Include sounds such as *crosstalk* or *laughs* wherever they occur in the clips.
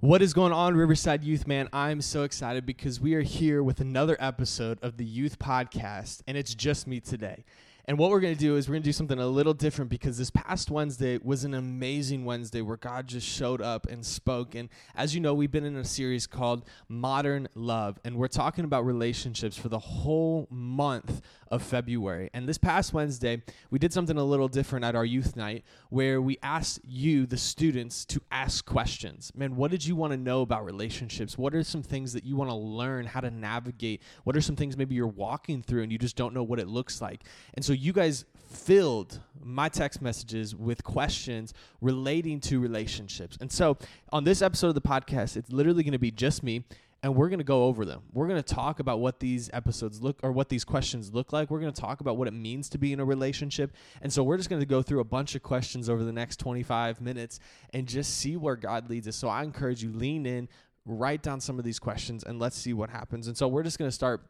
What is going on, Riverside Youth, man? I'm so excited because we are here with another episode of the Youth Podcast, and it's just me today. And what we're going to do is we're going to do something a little different because this past Wednesday was an amazing Wednesday where God just showed up and spoke. And as you know, we've been in a series called Modern Love, and we're talking about relationships for the whole month of February. And this past Wednesday, we did something a little different at our youth night where we asked you, the students, to ask questions. Man, what did you want to know about relationships? What are some things that you want to learn how to navigate? What are some things maybe you're walking through and you just don't know what it looks like? And so you guys filled my text messages with questions relating to relationships. And so on this episode of the podcast, it's literally going to be just me and we're going to go over them. We're going to talk about what these episodes look or what these questions look like. We're going to talk about what it means to be in a relationship. And so we're just going to go through a bunch of questions over the next 25 minutes and just see where God leads us. So I encourage you lean in, write down some of these questions and let's see what happens. And so we're just going to start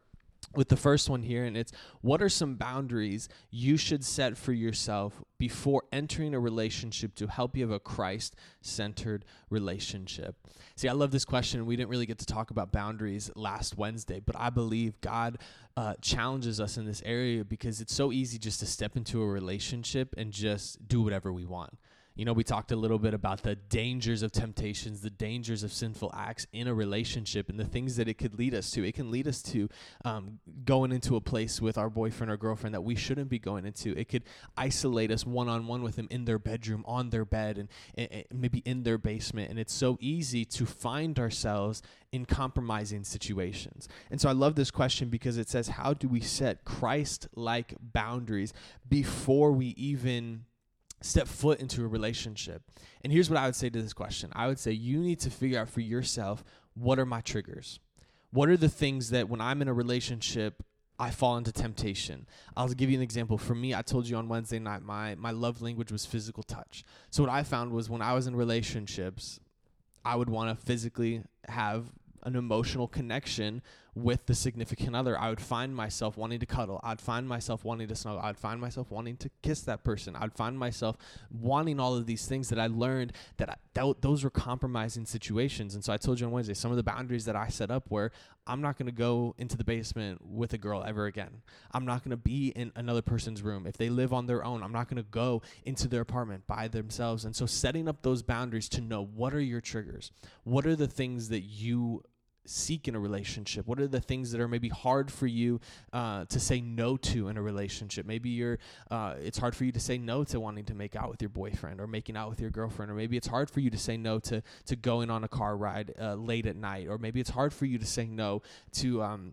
with the first one here, and it's what are some boundaries you should set for yourself before entering a relationship to help you have a Christ centered relationship? See, I love this question. We didn't really get to talk about boundaries last Wednesday, but I believe God uh, challenges us in this area because it's so easy just to step into a relationship and just do whatever we want. You know, we talked a little bit about the dangers of temptations, the dangers of sinful acts in a relationship, and the things that it could lead us to. It can lead us to um, going into a place with our boyfriend or girlfriend that we shouldn't be going into. It could isolate us one on one with them in their bedroom, on their bed, and, and maybe in their basement. And it's so easy to find ourselves in compromising situations. And so I love this question because it says, How do we set Christ like boundaries before we even step foot into a relationship. And here's what I would say to this question I would say you need to figure out for yourself what are my triggers? What are the things that when I'm in a relationship, I fall into temptation. I'll give you an example. For me, I told you on Wednesday night, my, my love language was physical touch. So, what I found was when I was in relationships, I would want to physically have an emotional connection with the significant other, I would find myself wanting to cuddle. I'd find myself wanting to snuggle. I'd find myself wanting to kiss that person. I'd find myself wanting all of these things that I learned that, I, that those were compromising situations. And so I told you on Wednesday, some of the boundaries that I set up were I'm not going to go into the basement with a girl ever again. I'm not going to be in another person's room. If they live on their own, I'm not going to go into their apartment by themselves. And so setting up those boundaries to know what are your triggers? What are the things that you seek in a relationship? What are the things that are maybe hard for you uh, to say no to in a relationship? Maybe you're uh, it's hard for you to say no to wanting to make out with your boyfriend or making out with your girlfriend, or maybe it's hard for you to say no to to going on a car ride uh, late at night, or maybe it's hard for you to say no to um,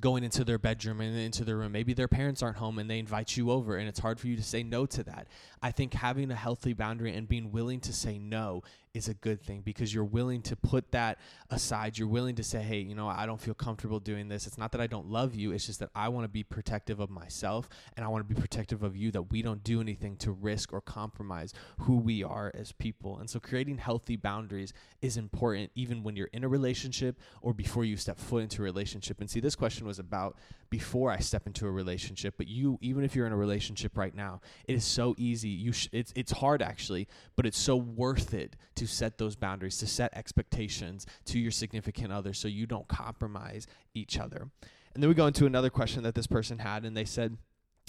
going into their bedroom and into their room. Maybe their parents aren't home and they invite you over, and it's hard for you to say no to that. I think having a healthy boundary and being willing to say no is a good thing because you're willing to put that aside. You're willing to say, hey, you know, I don't feel comfortable doing this. It's not that I don't love you, it's just that I want to be protective of myself and I want to be protective of you, that we don't do anything to risk or compromise who we are as people. And so creating healthy boundaries is important even when you're in a relationship or before you step foot into a relationship. And see, this question was about before I step into a relationship, but you, even if you're in a relationship right now, it is so easy. You, sh- it's it's hard actually, but it's so worth it to set those boundaries, to set expectations to your significant other so you don't compromise each other. And then we go into another question that this person had, and they said,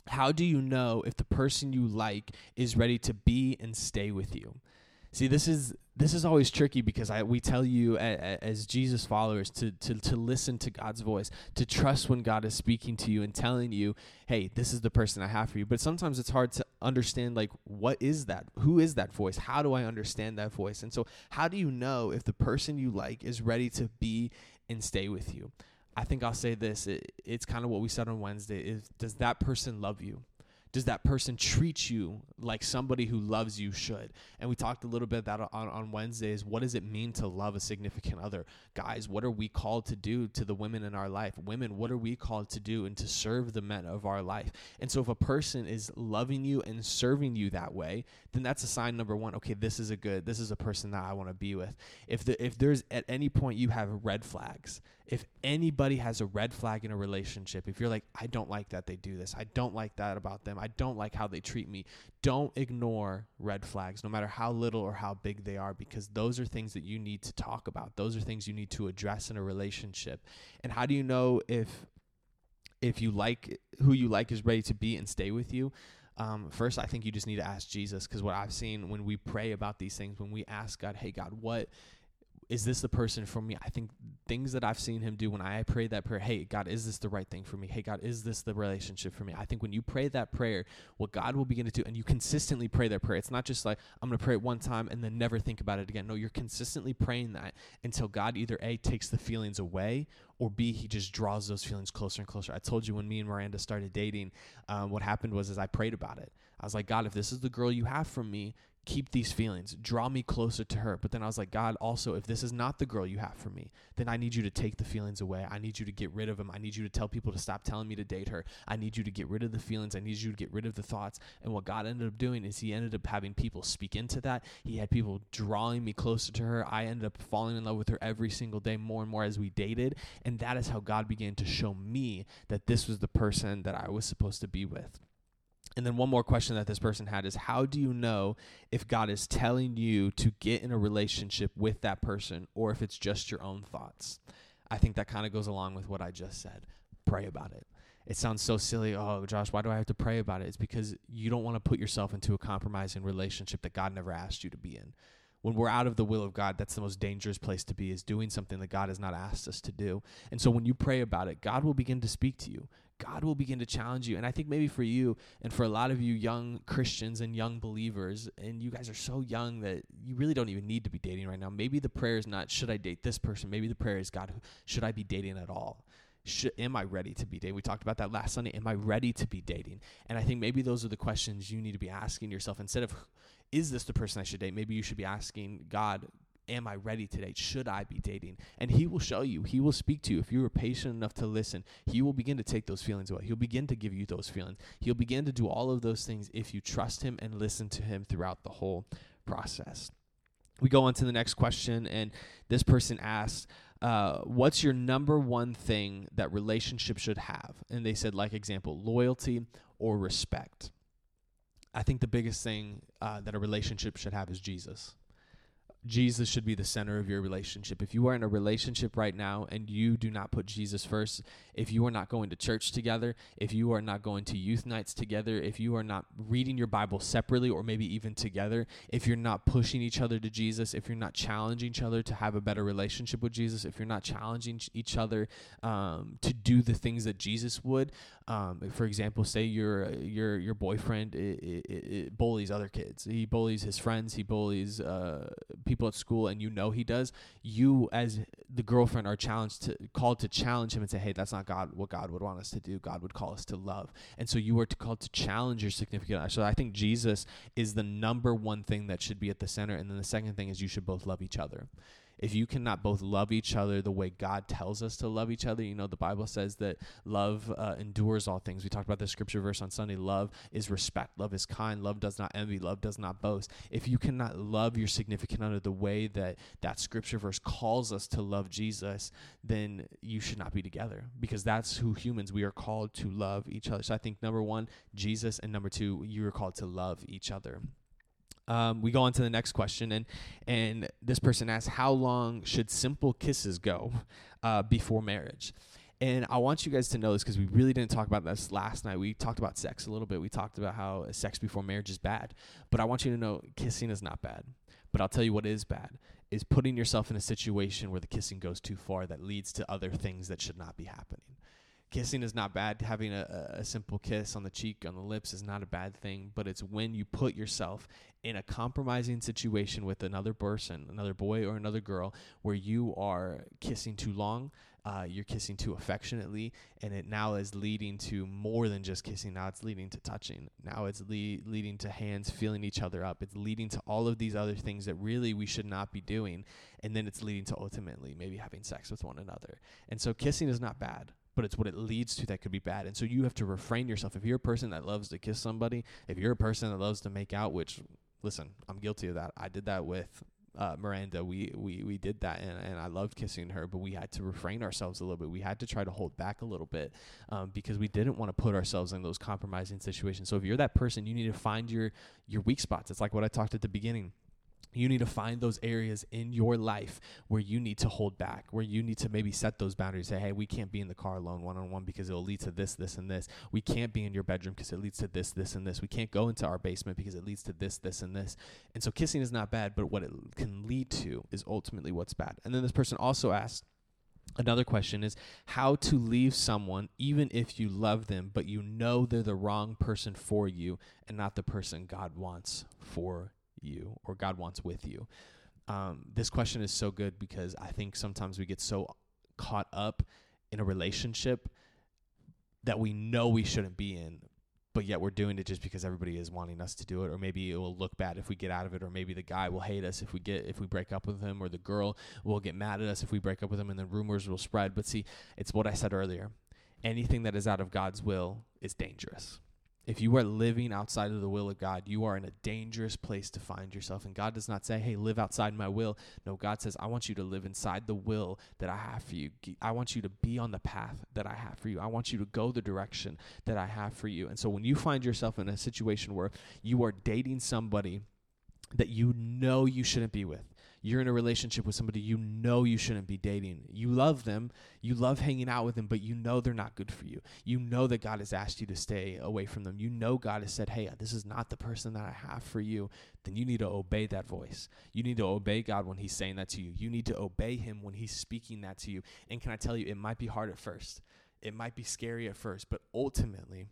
How do you know if the person you like is ready to be and stay with you? See, this is this is always tricky because I we tell you as, Jesus followers to, to to listen to God's voice, to trust when God is speaking to you and telling you, "Hey, this is the person I have for you." But sometimes it's hard to understand like what is that? Who is that voice? How do I understand that voice? And so, how do you know if the person you like is ready to be and stay with you? I think I'll say this. It, it's kind of what we said on Wednesday is does that person love you? Does that person treat you like somebody who loves you should? And we talked a little bit that on, on Wednesdays. What does it mean to love a significant other? Guys, what are we called to do to the women in our life? Women, what are we called to do and to serve the men of our life? And so if a person is loving you and serving you that way, then that's a sign number one. Okay, this is a good, this is a person that I want to be with. If the if there's at any point you have red flags, if anybody has a red flag in a relationship, if you're like, I don't like that they do this, I don't like that about them, I don't like how they treat me. Don't ignore red flags, no matter how little or how big they are, because those are things that you need to talk about. Those are things you need to address in a relationship. And how do you know if if you like who you like is ready to be and stay with you? Um, first, I think you just need to ask Jesus because what I've seen when we pray about these things, when we ask God, hey, God, what is this the person for me? I think things that I've seen him do when I pray that prayer, hey, God, is this the right thing for me? Hey, God, is this the relationship for me? I think when you pray that prayer, what God will begin to do, and you consistently pray that prayer, it's not just like, I'm going to pray it one time and then never think about it again. No, you're consistently praying that until God either A, takes the feelings away, or B, he just draws those feelings closer and closer. I told you when me and Miranda started dating, um, what happened was is I prayed about it. I was like, God, if this is the girl you have from me, keep these feelings, draw me closer to her. But then I was like, God, also, if this is not the girl you have for me, then I need you to take the feelings away. I need you to get rid of them. I need you to tell people to stop telling me to date her. I need you to get rid of the feelings. I need you to get rid of the thoughts. And what God ended up doing is He ended up having people speak into that. He had people drawing me closer to her. I ended up falling in love with her every single day more and more as we dated. And that is how God began to show me that this was the person that I was supposed to be with. And then one more question that this person had is how do you know if God is telling you to get in a relationship with that person or if it's just your own thoughts? I think that kind of goes along with what I just said. Pray about it. It sounds so silly. Oh, Josh, why do I have to pray about it? It's because you don't want to put yourself into a compromising relationship that God never asked you to be in when we're out of the will of God, that's the most dangerous place to be is doing something that God has not asked us to do. And so when you pray about it, God will begin to speak to you. God will begin to challenge you. And I think maybe for you and for a lot of you young Christians and young believers, and you guys are so young that you really don't even need to be dating right now. Maybe the prayer is not, should I date this person? Maybe the prayer is, God, should I be dating at all? Should, am I ready to be dating? We talked about that last Sunday. Am I ready to be dating? And I think maybe those are the questions you need to be asking yourself instead of is this the person I should date? Maybe you should be asking God, am I ready to date? Should I be dating? And He will show you. He will speak to you. If you are patient enough to listen, He will begin to take those feelings away. He'll begin to give you those feelings. He'll begin to do all of those things if you trust Him and listen to Him throughout the whole process. We go on to the next question, and this person asks, uh, what's your number one thing that relationship should have? And they said, like example, loyalty or respect. I think the biggest thing uh, that a relationship should have is Jesus. Jesus should be the center of your relationship. If you are in a relationship right now and you do not put Jesus first, if you are not going to church together, if you are not going to youth nights together, if you are not reading your Bible separately or maybe even together, if you're not pushing each other to Jesus, if you're not challenging each other to have a better relationship with Jesus, if you're not challenging each other um, to do the things that Jesus would, um, for example, say your your your boyfriend it, it, it bullies other kids, he bullies his friends, he bullies uh, people at school, and you know he does. You as the girlfriend are challenged to called to challenge him and say, "Hey, that's not God. What God would want us to do. God would call us to love." And so you are called to challenge your significant other. So I think Jesus is the number one thing that should be at the center, and then the second thing is you should both love each other if you cannot both love each other the way God tells us to love each other, you know, the Bible says that love uh, endures all things. We talked about the scripture verse on Sunday. Love is respect. Love is kind. Love does not envy. Love does not boast. If you cannot love your significant other the way that that scripture verse calls us to love Jesus, then you should not be together because that's who humans we are called to love each other. So I think number one, Jesus, and number two, you are called to love each other um, we go on to the next question, and and this person asks, "How long should simple kisses go uh, before marriage?" And I want you guys to know this because we really didn't talk about this last night. We talked about sex a little bit. We talked about how sex before marriage is bad, but I want you to know kissing is not bad. But I'll tell you what is bad is putting yourself in a situation where the kissing goes too far that leads to other things that should not be happening kissing is not bad. Having a, a simple kiss on the cheek, on the lips is not a bad thing, but it's when you put yourself in a compromising situation with another person, another boy or another girl, where you are kissing too long, uh, you're kissing too affectionately, and it now is leading to more than just kissing. Now it's leading to touching. Now it's le- leading to hands feeling each other up. It's leading to all of these other things that really we should not be doing, and then it's leading to ultimately maybe having sex with one another. And so kissing is not bad but it's what it leads to that could be bad. And so you have to refrain yourself. If you're a person that loves to kiss somebody, if you're a person that loves to make out, which listen, I'm guilty of that. I did that with uh, Miranda, we, we we did that, and, and I loved kissing her, but we had to refrain ourselves a little bit. We had to try to hold back a little bit um, because we didn't want to put ourselves in those compromising situations. So if you're that person, you need to find your your weak spots. It's like what I talked at the beginning you need to find those areas in your life where you need to hold back, where you need to maybe set those boundaries. Say, hey, we can't be in the car alone one on one because it'll lead to this, this, and this. We can't be in your bedroom because it leads to this, this, and this. We can't go into our basement because it leads to this, this, and this. And so kissing is not bad, but what it can lead to is ultimately what's bad. And then this person also asked, Another question is how to leave someone even if you love them, but you know they're the wrong person for you and not the person God wants for you or God wants with you? Um, this question is so good because I think sometimes we get so caught up in a relationship that we know we shouldn't be in, but yet we're doing it just because everybody is wanting us to do it. Or maybe it will look bad if we get out of it or maybe the guy will hate us if we get if we break up with him or the girl will get mad at us if we break up with him and then rumors will spread. But see it's what i said earlier. Anything that is out of god's will is dangerous if you are living outside of the will of God, you are in a dangerous place to find yourself. And God does not say, hey, live outside my will. No, God says, I want you to live inside the will that I have for you. I want you to be on the path that I have for you. I want you to go the direction that I have for you. And so when you find yourself in a situation where you are dating somebody that you know you shouldn't be with, you're in a relationship with somebody you know you shouldn't be dating. You love them, you love hanging out with them, but you know they're not good for you. You know that God has asked you to stay away from them. You know God has said, hey, uh, this is not the person that I have for you. Then you need to obey that voice. You need to obey God when He's saying that to you. You need to obey Him when He's speaking that to you. And can I tell you, it might be hard at first, it might be scary at first, but ultimately,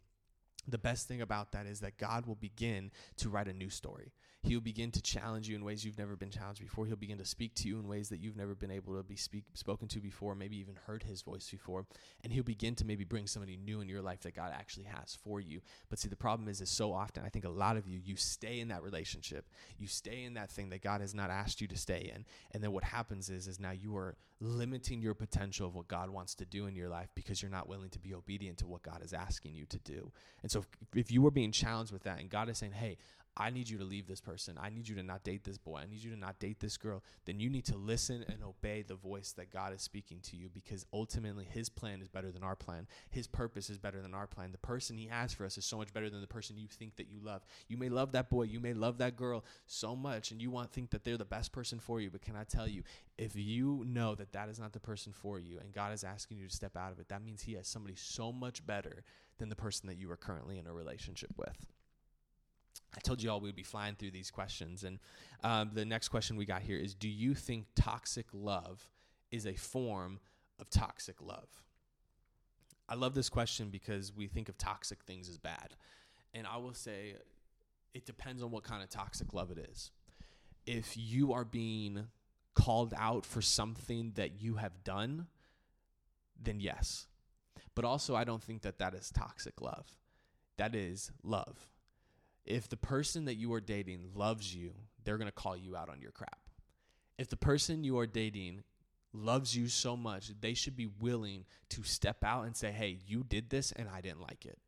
the best thing about that is that God will begin to write a new story. He'll begin to challenge you in ways you've never been challenged before. He'll begin to speak to you in ways that you've never been able to be speak, spoken to before, maybe even heard his voice before. And he'll begin to maybe bring somebody new in your life that God actually has for you. But see, the problem is, is so often, I think a lot of you, you stay in that relationship. You stay in that thing that God has not asked you to stay in. And then what happens is, is now you are limiting your potential of what God wants to do in your life because you're not willing to be obedient to what God is asking you to do. And so if, if you are being challenged with that and God is saying, hey, I need you to leave this person. I need you to not date this boy. I need you to not date this girl. Then you need to listen and obey the voice that God is speaking to you because ultimately his plan is better than our plan. His purpose is better than our plan. The person he has for us is so much better than the person you think that you love. You may love that boy, you may love that girl so much and you want think that they're the best person for you, but can I tell you, if you know that that is not the person for you and God is asking you to step out of it, that means he has somebody so much better than the person that you are currently in a relationship with. I told you all we'd be flying through these questions. And um, the next question we got here is Do you think toxic love is a form of toxic love? I love this question because we think of toxic things as bad. And I will say it depends on what kind of toxic love it is. If you are being called out for something that you have done, then yes. But also, I don't think that that is toxic love. That is love if the person that you are dating loves you, they're going to call you out on your crap. If the person you are dating loves you so much, they should be willing to step out and say, hey, you did this and I didn't like it.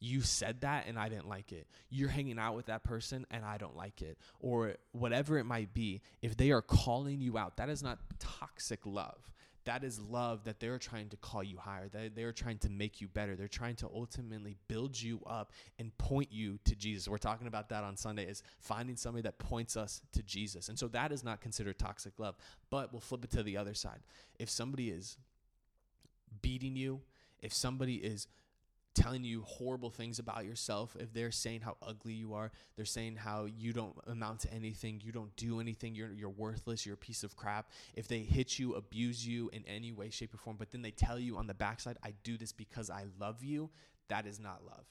You said that and I didn't like it. You're hanging out with that person and I don't like it. Or whatever it might be, if they are calling you out, that is not toxic love that is love that they're trying to call you higher that they're trying to make you better. They're trying to ultimately build you up and point you to jesus. We're talking about that on sunday is finding somebody that points us to jesus. And so that is not considered toxic love. But we'll flip it to the other side. If somebody is beating you if somebody is telling you horrible things about yourself, if they're saying how ugly you are, they're saying how you don't amount to anything, you don't do anything, you're you're worthless, you're a piece of crap. If they hit you, abuse you in any way, shape, or form, but then they tell you on the backside, I do this because I love you, that is not love.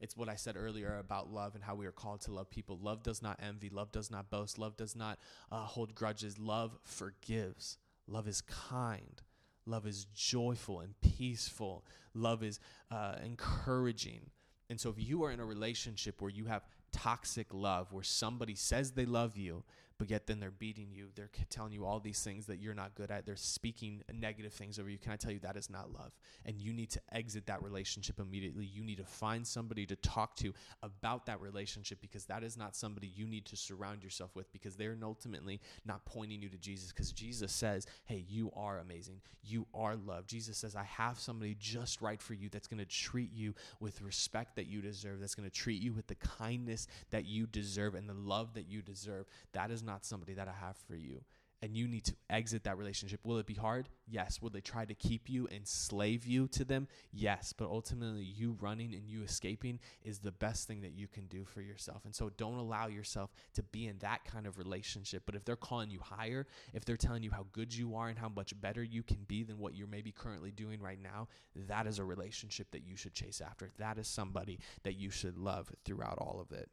It's what I said earlier about love and how we are called to love people. Love does not envy. Love does not boast. Love does not uh, hold grudges. Love forgives. Love is kind. Love is joyful and peaceful. Love is uh, encouraging. And so, if you are in a relationship where you have toxic love, where somebody says they love you, but yet then they're beating you. They're telling you all these things that you're not good at. They're speaking negative things over you. Can I tell you that is not love? And you need to exit that relationship immediately. You need to find somebody to talk to about that relationship because that is not somebody you need to surround yourself with because they're ultimately not pointing you to Jesus because Jesus says, hey, you are amazing. You are loved. Jesus says, I have somebody just right for you that's going to treat you with respect that you deserve, that's going to treat you with the kindness that you deserve and the love that you deserve. That is not somebody that I have for you. And you need to exit that relationship. Will it be hard? Yes. Will they try to keep you, enslave you to them? Yes. But ultimately, you running and you escaping is the best thing that you can do for yourself. And so don't allow yourself to be in that kind of relationship. But if they're calling you higher, if they're telling you how good you are and how much better you can be than what you're maybe currently doing right now, that is a relationship that you should chase after. That is somebody that you should love throughout all of it.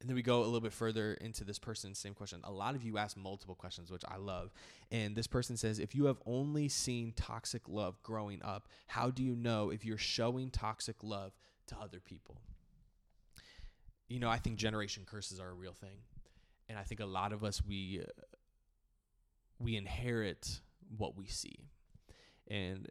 And then we go a little bit further into this person's same question. A lot of you ask multiple questions, which I love. And this person says, if you have only seen toxic love growing up, how do you know if you're showing toxic love to other people? You know, I think generation curses are a real thing. And I think a lot of us, we, we inherit what we see. And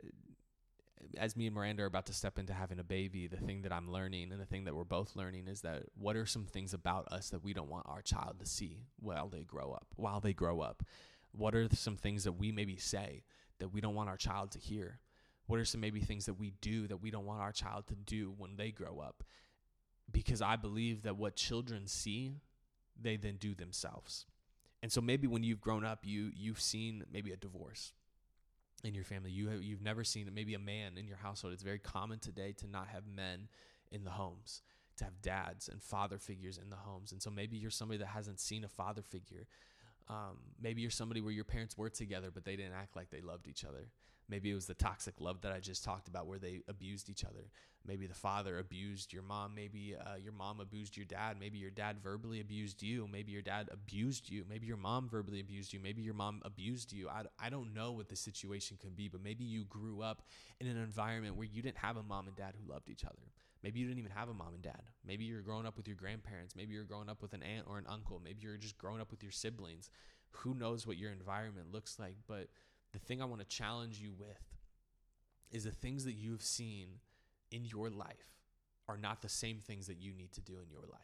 as me and Miranda are about to step into having a baby, the thing that I'm learning and the thing that we're both learning is that what are some things about us that we don't want our child to see while they grow up? While they grow up, what are some things that we maybe say that we don't want our child to hear? What are some maybe things that we do that we don't want our child to do when they grow up? Because I believe that what children see, they then do themselves. And so maybe when you've grown up, you you've seen maybe a divorce in your family. You have, you've never seen maybe a man in your household. It's very common today to not have men in the homes, to have dads and father figures in the homes. And so maybe you're somebody that hasn't seen a father figure. Um, maybe you're somebody where your parents were together, but they didn't act like they loved each other. Maybe it was the toxic love that I just talked about where they abused each other. Maybe the father abused your mom. Maybe uh, your mom abused your dad. Maybe your dad verbally abused you. Maybe your dad abused you. Maybe your mom verbally abused you. Maybe your mom abused you. I, I don't know what the situation could be, but maybe you grew up in an environment where you didn't have a mom and dad who loved each other. Maybe you didn't even have a mom and dad. Maybe you're growing up with your grandparents. Maybe you're growing up with an aunt or an uncle. Maybe you're just growing up with your siblings. Who knows what your environment looks like? But the thing I want to challenge you with is the things that you've seen in your life are not the same things that you need to do in your life.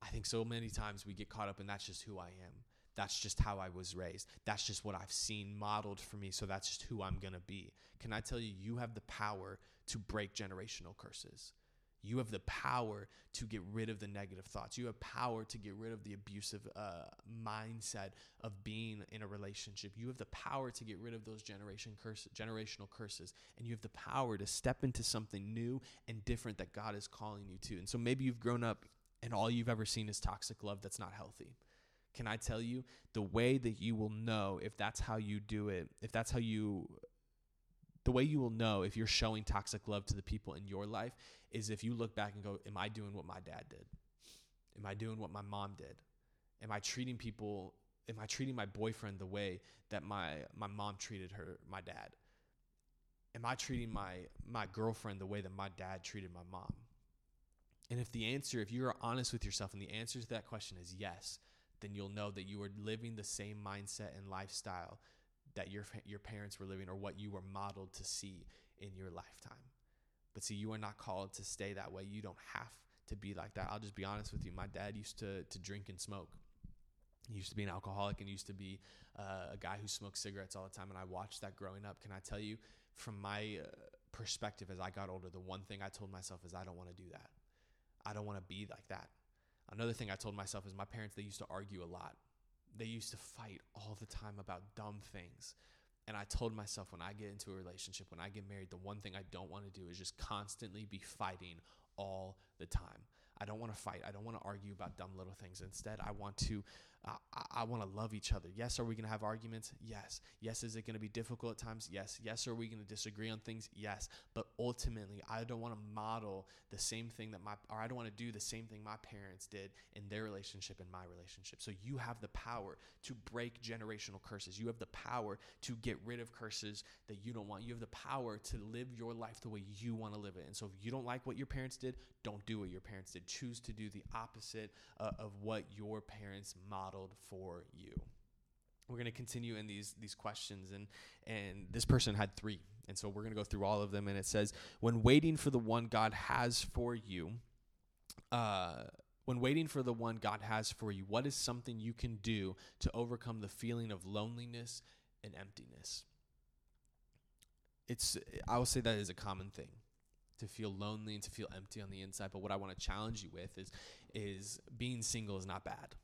I think so many times we get caught up in that's just who I am. That's just how I was raised. That's just what I've seen modeled for me. So that's just who I'm going to be. Can I tell you, you have the power to break generational curses. You have the power to get rid of the negative thoughts. You have power to get rid of the abusive uh, mindset of being in a relationship. You have the power to get rid of those generation curse, generational curses, and you have the power to step into something new and different that God is calling you to. And so maybe you've grown up and all you've ever seen is toxic love that's not healthy. Can I tell you the way that you will know if that's how you do it, if that's how you the way you will know if you're showing toxic love to the people in your life is if you look back and go, Am I doing what my dad did? Am I doing what my mom did? Am I treating people, am I treating my boyfriend the way that my, my mom treated her, my dad? Am I treating my, my girlfriend the way that my dad treated my mom? And if the answer, if you're honest with yourself and the answer to that question is yes, then you'll know that you are living the same mindset and lifestyle that your your parents were living or what you were modeled to see in your lifetime. But see, you are not called to stay that way. You don't have to be like that. I'll just be honest with you. My dad used to to drink and smoke. He used to be an alcoholic and used to be uh, a guy who smoked cigarettes all the time. And I watched that growing up. Can I tell you, from my uh, perspective, as I got older, the one thing I told myself is I don't want to do that. I don't want to be like that. Another thing I told myself is my parents they used to argue a lot they used to fight all the time about dumb things. And I told myself when I get into a relationship, when I get married, the one thing I don't want to do is just constantly be fighting all the time. I don't want to fight. I don't want to argue about dumb little things. Instead, I want to I, I want to love each other. Yes, are we going to have arguments? Yes. Yes, is it going to be difficult at times? Yes. Yes, are we going to disagree on things? Yes. But ultimately, I don't want to model the same thing that my, or I don't want to do the same thing my parents did in their relationship and my relationship. So you have the power to break generational curses. You have the power to get rid of curses that you don't want. You have the power to live your life the way you want to live it. And so if you don't like what your parents did, don't do what your parents did. Choose to do the opposite uh, of what your parents modeled for you we're going to continue in these these questions and and this person had three and so we're going to go through all of them and it says when waiting for the one god has for you uh when waiting for the one God has for you, what is something you can do to overcome the feeling of loneliness and emptiness? It's I will say that is a common thing to feel lonely and to feel empty on the inside, but what I want to challenge you with is is being single is not bad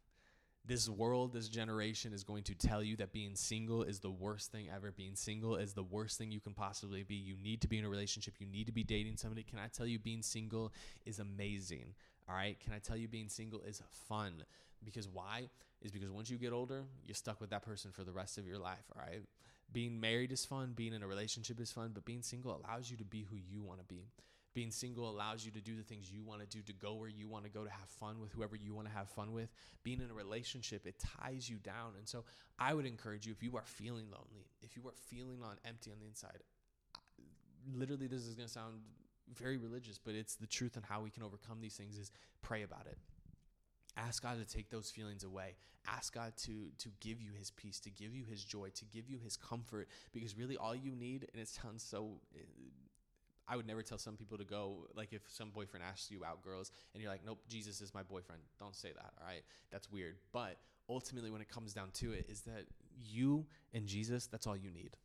this world, this generation is going to tell you that being single is the worst thing ever. Being single is the worst thing you can possibly be. You need to be in a relationship. You need to be dating somebody. Can I tell you, being single is amazing? All right. Can I tell you, being single is fun? Because why? Is because once you get older, you're stuck with that person for the rest of your life. All right. Being married is fun. Being in a relationship is fun. But being single allows you to be who you want to be being single allows you to do the things you want to do, to go where you want to go, to have fun with whoever you want to have fun with. Being in a relationship, it ties you down. And so I would encourage you if you are feeling lonely, if you are feeling on empty on the inside, literally this is going to sound very religious, but it's the truth and how we can overcome these things is pray about it. Ask God to take those feelings away. Ask God to to give you his peace, to give you his joy, to give you his comfort because really all you need and it sounds so eh, I would never tell some people to go like if some boyfriend asks you out girls and you're like, nope, Jesus is my boyfriend. Don't say that. All right, that's weird. But ultimately, when it comes down to it, is that you and Jesus, that's all you need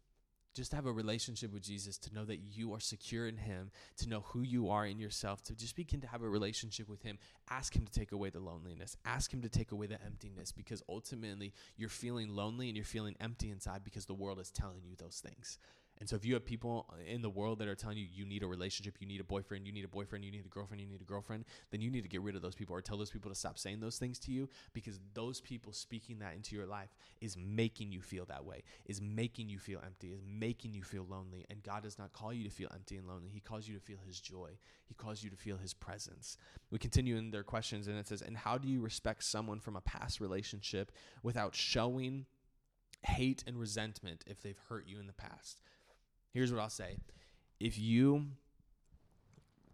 just to have a relationship with Jesus, to know that you are secure in Him, to know who you are in yourself, to just begin to have a relationship with Him. Ask Him to take away the loneliness. Ask Him to take away the emptiness because ultimately you're feeling lonely and you're feeling empty inside because the world is telling you those things. And so if you have people in the world that are telling you you need a relationship, you need a boyfriend, you need a boyfriend, you need a girlfriend, you need a girlfriend, then you need to get rid of those people or tell those people to stop saying those things to you because those people speaking that into your life is making you feel that way, is making you feel empty, is making you feel lonely. And God does not call you to feel empty and lonely. He calls you to feel his joy. He calls you to feel his presence. We continue in their questions and it says, "And how do you respect someone from a past relationship without showing hate and resentment if they've hurt you in the past?" Here's what I'll say if you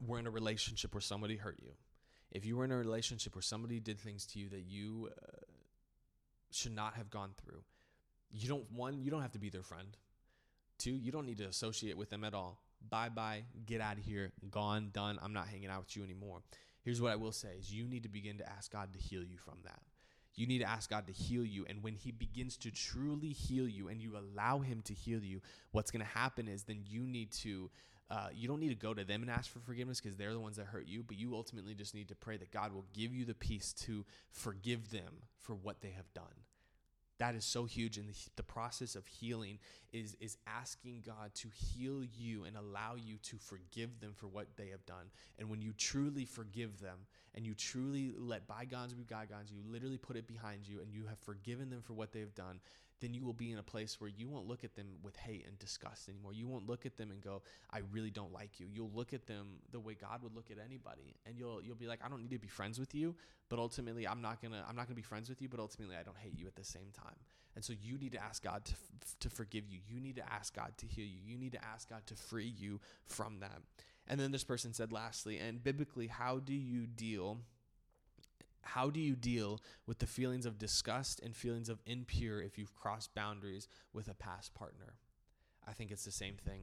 were in a relationship where somebody hurt you, if you were in a relationship where somebody did things to you that you uh, should not have gone through, you don't, one, you don't have to be their friend. Two, you don't need to associate with them at all. Bye bye, get out of here, gone, done. I'm not hanging out with you anymore. Here's what I will say is you need to begin to ask God to heal you from that you need to ask God to heal you. And when He begins to truly heal you and you allow Him to heal you, what's going to happen is then you need to, uh, you don't need to go to them and ask for forgiveness because they're the ones that hurt you, but you ultimately just need to pray that God will give you the peace to forgive them for what they have done that is so huge and the, the, process of healing is is asking god to heal you and allow you to forgive them for what they have done. And when you truly forgive them and you truly let bygones be bygones you literally put it behind you and you have forgiven them for what they've done then you will be in a place where you won't look at them with hate and disgust anymore. You won't look at them and go, "I really don't like you." You'll look at them the way God would look at anybody, and you'll you'll be like, "I don't need to be friends with you, but ultimately, I'm not gonna I'm not gonna be friends with you, but ultimately, I don't hate you at the same time." And so you need to ask God to to forgive you. You need to ask God to heal you. You need to ask God to free you from that. And then this person said, lastly, and biblically, how do you deal? How do you deal with the feelings of disgust and feelings of impure if you've crossed boundaries with a past partner? I think it's the same thing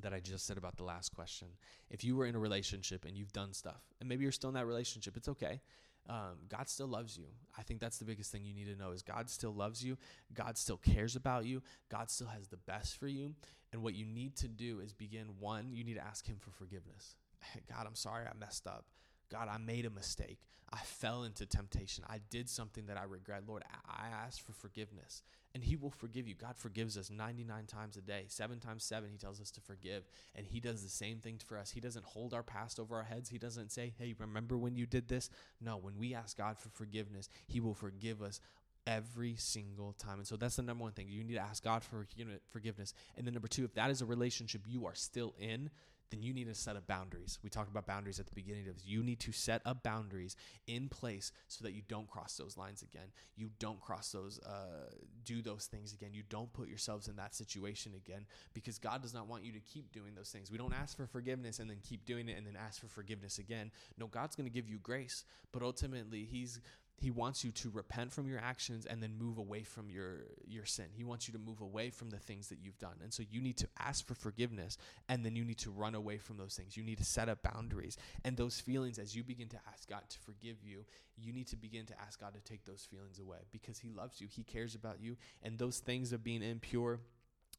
that I just said about the last question. If you were in a relationship and you've done stuff, and maybe you're still in that relationship, it's okay. Um, God still loves you. I think that's the biggest thing you need to know is God still loves you. God still cares about you. God still has the best for you. And what you need to do is begin one, you need to ask Him for forgiveness. *laughs* God, I'm sorry I messed up. God, I made a mistake. I fell into temptation. I did something that I regret. Lord, I ask for forgiveness. And He will forgive you. God forgives us 99 times a day. Seven times seven, He tells us to forgive. And He does the same thing for us. He doesn't hold our past over our heads. He doesn't say, hey, remember when you did this? No, when we ask God for forgiveness, He will forgive us every single time. And so that's the number one thing. You need to ask God for forgiveness. And then number two, if that is a relationship you are still in, then you need to set up boundaries. We talked about boundaries at the beginning of this. You need to set up boundaries in place so that you don't cross those lines again. You don't cross those, uh, do those things again. You don't put yourselves in that situation again because God does not want you to keep doing those things. We don't ask for forgiveness and then keep doing it and then ask for forgiveness again. No, God's going to give you grace, but ultimately, He's he wants you to repent from your actions and then move away from your your sin. He wants you to move away from the things that you've done. And so you need to ask for forgiveness and then you need to run away from those things. You need to set up boundaries. And those feelings as you begin to ask God to forgive you, you need to begin to ask God to take those feelings away because he loves you. He cares about you and those things of being impure,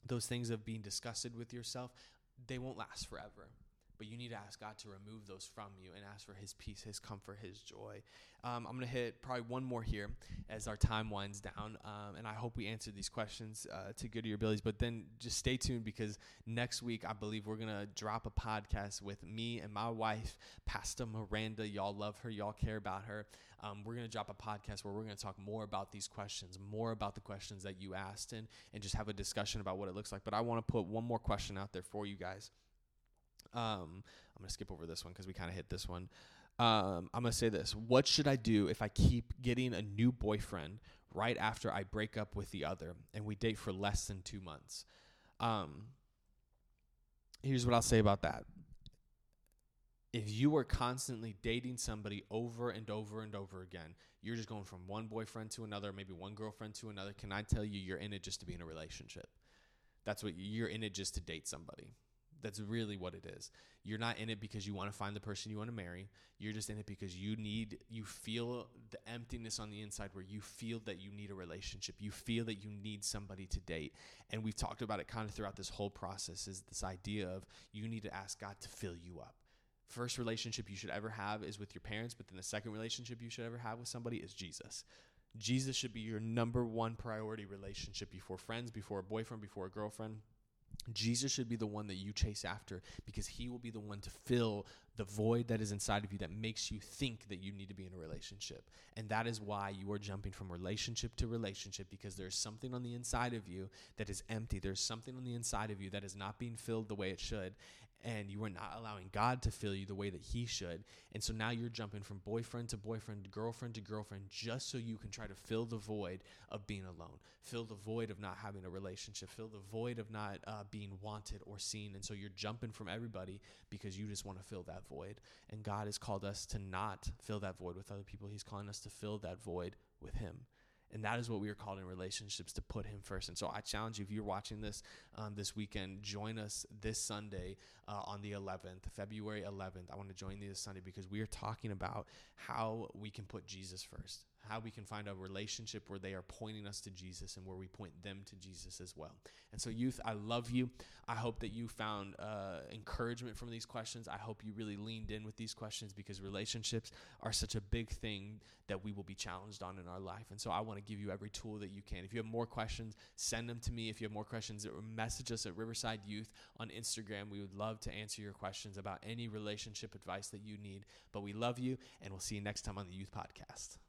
those things of being disgusted with yourself, they won't last forever but you need to ask God to remove those from you and ask for His peace, His comfort, His joy. Um, I'm going to hit probably one more here as our time winds down, um, and I hope we answered these questions uh, to good of your abilities. But then just stay tuned because next week I believe we're going to drop a podcast with me and my wife, Pastor Miranda. Y'all love her, y'all care about her. Um, we're going to drop a podcast where we're going to talk more about these questions, more about the questions that you asked, and and just have a discussion about what it looks like. But I want to put one more question out there for you guys. Um, I'm gonna skip over this one because we kind of hit this one. Um, I'm gonna say this: What should I do if I keep getting a new boyfriend right after I break up with the other and we date for less than two months? Um, here's what I'll say about that. If you are constantly dating somebody over and over and over again, you're just going from one boyfriend to another, maybe one girlfriend to another. Can I tell you, you're in it just to be in a relationship? That's what you're in it just to date somebody. That's really what it is. You're not in it because you want to find the person you want to marry. You're just in it because you need, you feel the emptiness on the inside where you feel that you need a relationship. You feel that you need somebody to date. And we've talked about it kind of throughout this whole process is this idea of you need to ask God to fill you up. First relationship you should ever have is with your parents, but then the second relationship you should ever have with somebody is Jesus. Jesus should be your number one priority relationship before friends, before a boyfriend, before a girlfriend Jesus should be the one that you chase after because he will be the one to fill the void that is inside of you that makes you think that you need to be in a relationship. And that is why you are jumping from relationship to relationship because there's something on the inside of you that is empty. There's something on the inside of you that is not being filled the way it should and you are not allowing God to fill you the way that He should. And so now you're jumping from boyfriend to boyfriend, girlfriend to girlfriend, just so you can try to fill the void of being alone, fill the void of not having a relationship, fill the void of not uh, being wanted or seen. And so you're jumping from everybody because you just want to fill that void. And God has called us to not fill that void with other people, He's calling us to fill that void with Him. And that is what we are called in relationships to put Him first. And so I challenge you, if you're watching this um, this weekend, join us this Sunday uh, on the 11th, February 11th. I want to join you this Sunday because we are talking about how we can put Jesus first how we can find a relationship where they are pointing us to Jesus and where we point them to Jesus as well. And so, youth, I love you. I hope that you found uh, encouragement from these questions. I hope you really leaned in with these questions because relationships are such a big thing that we will be challenged on in our life. And so, I want to give you every tool that you can. If you have more questions, send them to me. If you have more questions, message us at Riverside Youth on Instagram. We would love to answer your questions about any relationship advice that you need. But we love you, and we'll see you next time on the Youth Podcast.